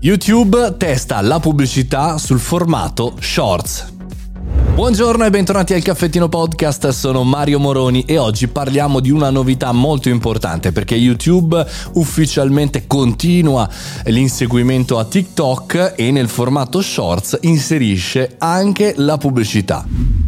YouTube testa la pubblicità sul formato Shorts. Buongiorno e bentornati al Caffettino Podcast, sono Mario Moroni e oggi parliamo di una novità molto importante perché YouTube ufficialmente continua l'inseguimento a TikTok e nel formato Shorts inserisce anche la pubblicità.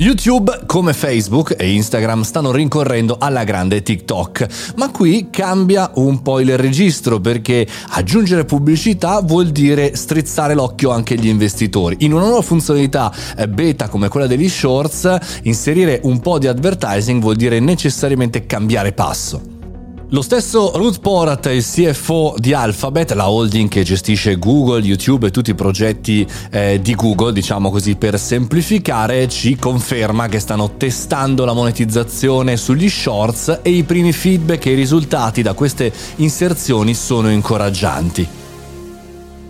YouTube, come Facebook e Instagram, stanno rincorrendo alla grande TikTok, ma qui cambia un po' il registro perché aggiungere pubblicità vuol dire strizzare l'occhio anche agli investitori. In una nuova funzionalità eh, beta come quella degli shorts, inserire un po' di advertising vuol dire necessariamente cambiare passo. Lo stesso Ruth Porat, il CFO di Alphabet, la holding che gestisce Google, YouTube e tutti i progetti eh, di Google, diciamo così per semplificare, ci conferma che stanno testando la monetizzazione sugli shorts e i primi feedback e i risultati da queste inserzioni sono incoraggianti.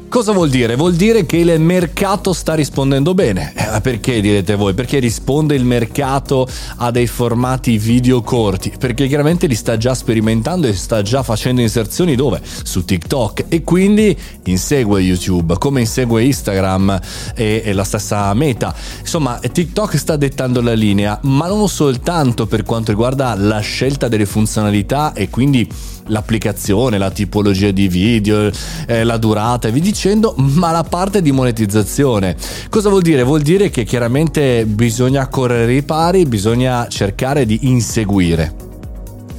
Cosa vuol dire? Vuol dire che il mercato sta rispondendo bene. Eh, perché direte voi? Perché risponde il mercato a dei formati video corti? Perché chiaramente li sta già sperimentando e sta già facendo inserzioni dove? Su TikTok e quindi insegue YouTube, come insegue Instagram e, e la stessa meta. Insomma, TikTok sta dettando la linea, ma non soltanto per quanto riguarda la scelta delle funzionalità e quindi l'applicazione, la tipologia di video, eh, la durata e vi dicendo, ma la parte di monetizzazione. Cosa vuol dire? Vuol dire che chiaramente bisogna correre i pari, bisogna cercare di inseguire.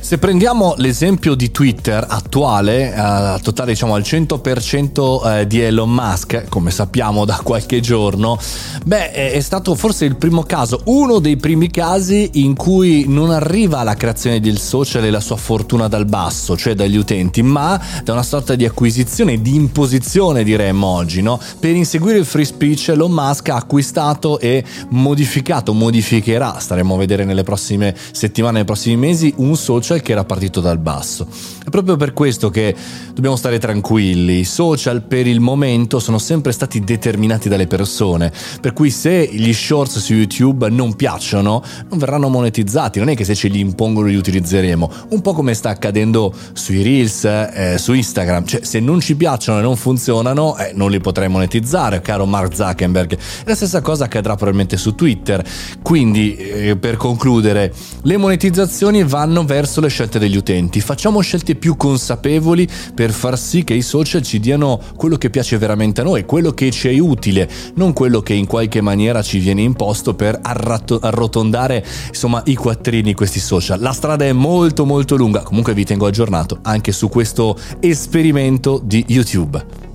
Se prendiamo l'esempio di Twitter attuale, eh, totale diciamo al 100% eh, di Elon Musk, come sappiamo da qualche giorno, beh è stato forse il primo caso, uno dei primi casi in cui non arriva la creazione del social e la sua fortuna dal basso, cioè dagli utenti, ma da una sorta di acquisizione, di imposizione diremmo oggi, no? Per inseguire il free speech Elon Musk ha acquistato e modificato, modificherà, staremo a vedere nelle prossime settimane, nei prossimi mesi, un social social che era partito dal basso. È proprio per questo che dobbiamo stare tranquilli. I social per il momento sono sempre stati determinati dalle persone, per cui se gli shorts su YouTube non piacciono, non verranno monetizzati, non è che se ce li impongono li utilizzeremo. Un po' come sta accadendo sui Reels, eh, su Instagram, cioè se non ci piacciono e non funzionano, eh, non li potrei monetizzare, caro Mark Zuckerberg. La stessa cosa accadrà probabilmente su Twitter. Quindi, eh, per concludere, le monetizzazioni vanno verso le scelte degli utenti, facciamo scelte più consapevoli per far sì che i social ci diano quello che piace veramente a noi, quello che ci è utile, non quello che in qualche maniera ci viene imposto per arrato- arrotondare insomma i quattrini questi social. La strada è molto molto lunga, comunque vi tengo aggiornato anche su questo esperimento di YouTube.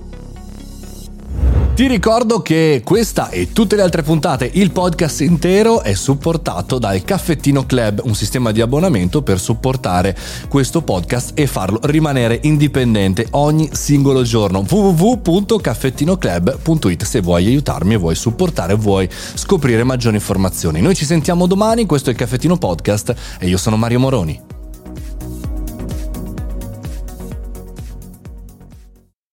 Ti ricordo che questa e tutte le altre puntate, il podcast intero è supportato dal Caffettino Club, un sistema di abbonamento per supportare questo podcast e farlo rimanere indipendente ogni singolo giorno. www.caffettinoclub.it se vuoi aiutarmi e vuoi supportare, vuoi scoprire maggiori informazioni. Noi ci sentiamo domani, questo è il Caffettino Podcast e io sono Mario Moroni.